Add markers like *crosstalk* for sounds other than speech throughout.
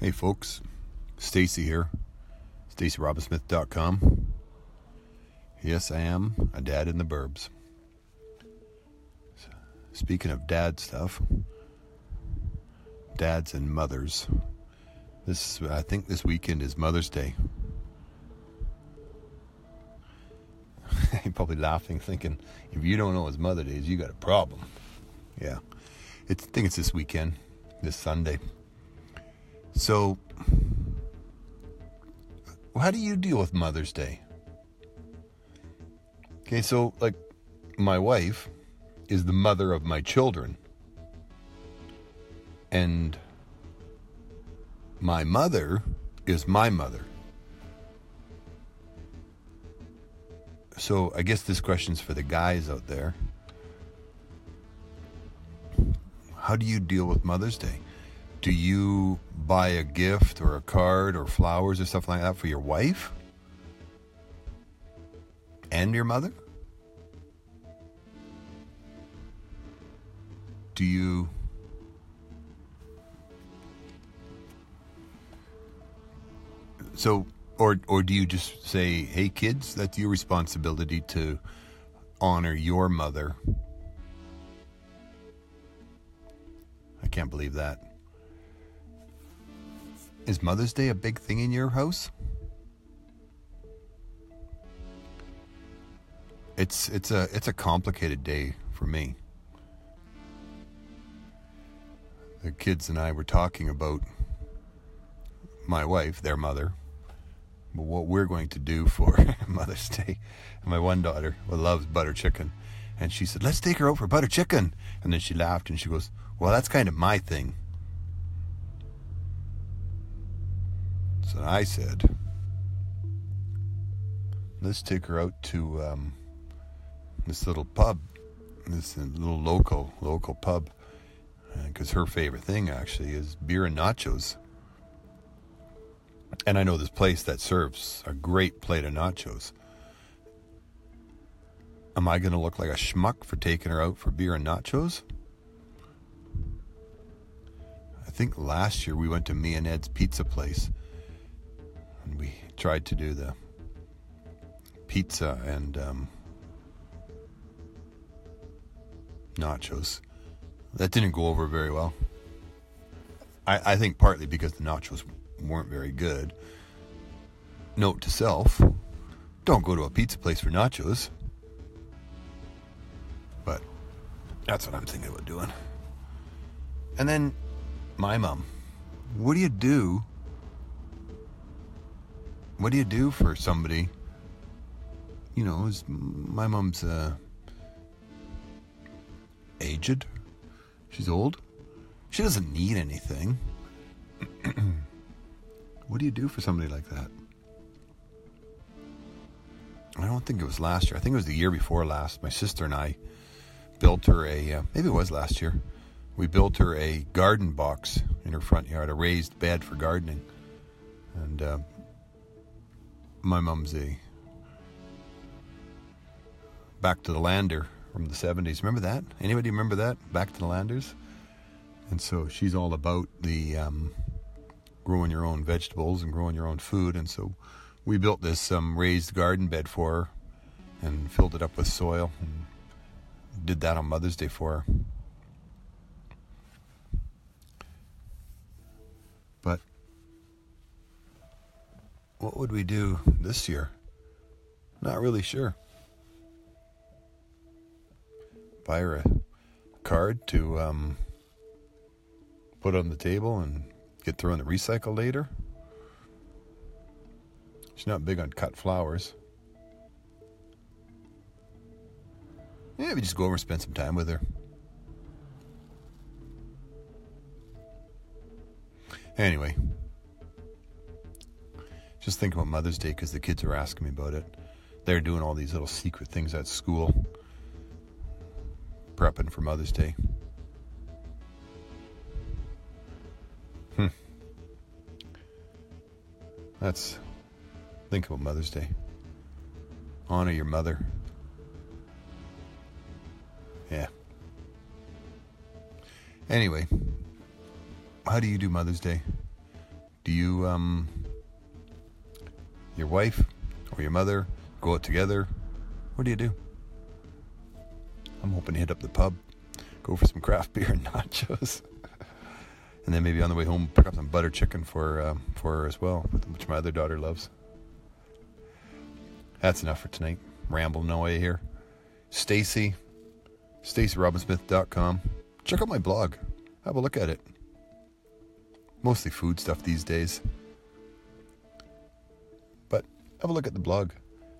Hey folks, Stacy here. stacyrobinsmith.com. Yes, I am a dad in the burbs. Speaking of dad stuff, dads and mothers. This I think this weekend is Mother's Day. *laughs* You're probably laughing, thinking, if you don't know it's Mother's Day, you got a problem. Yeah. It's, I think it's this weekend, this Sunday. So, how do you deal with Mother's Day? Okay, so, like, my wife is the mother of my children. And my mother is my mother. So, I guess this question's for the guys out there. How do you deal with Mother's Day? Do you buy a gift or a card or flowers or stuff like that for your wife and your mother? Do you so or or do you just say, "Hey kids, that's your responsibility to honor your mother"? I can't believe that. Is Mother's Day a big thing in your house? It's it's a it's a complicated day for me. The kids and I were talking about my wife, their mother, but what we're going to do for *laughs* Mother's Day. my one daughter loves butter chicken, and she said, "Let's take her out for butter chicken." And then she laughed and she goes, "Well, that's kind of my thing." So I said, let's take her out to um, this little pub, this little local local pub, because her favorite thing actually is beer and nachos. And I know this place that serves a great plate of nachos. Am I going to look like a schmuck for taking her out for beer and nachos? I think last year we went to me and Ed's pizza place and we tried to do the pizza and um, nachos. That didn't go over very well. I, I think partly because the nachos weren't very good. Note to self don't go to a pizza place for nachos. But that's what I'm thinking about doing. And then my mom. What do you do what do you do for somebody? You know, is my mom's uh, aged. She's old. She doesn't need anything. *clears throat* what do you do for somebody like that? I don't think it was last year. I think it was the year before last. My sister and I built her a, uh, maybe it was last year. We built her a garden box in her front yard, a raised bed for gardening. And uh, my mum's a Back to the Lander from the 70s. Remember that? Anybody remember that? Back to the Landers? And so she's all about the um, growing your own vegetables and growing your own food. And so we built this um, raised garden bed for her and filled it up with soil and did that on Mother's Day for her. What would we do this year? Not really sure. Buy a card to um, put on the table and get thrown in the recycle later. She's not big on cut flowers. Maybe just go over and spend some time with her. Anyway, just think about Mother's Day because the kids are asking me about it. They're doing all these little secret things at school, prepping for Mother's Day. Hmm. That's think about Mother's Day. Honor your mother. Yeah. Anyway, how do you do Mother's Day? Do you, um, your wife or your mother go out together? What do you do? I'm hoping to hit up the pub, go for some craft *laughs* beer and nachos, and then maybe on the way home pick up some butter chicken for um, for her as well, which my other daughter loves. That's enough for tonight. Rambling away here. Stacy, StacyRobinsmith.com. Check out my blog. Have a look at it. Mostly food stuff these days. Have a look at the blog.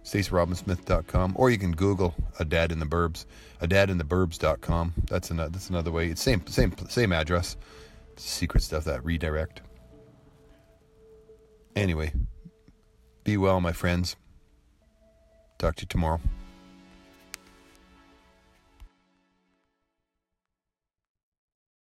StacyRobinsmith.com, or you can Google a dad in the burbs, a dad in the burbs.com. That's another that's another way. It's same same same address. Secret stuff that redirect. Anyway, be well, my friends. Talk to you tomorrow.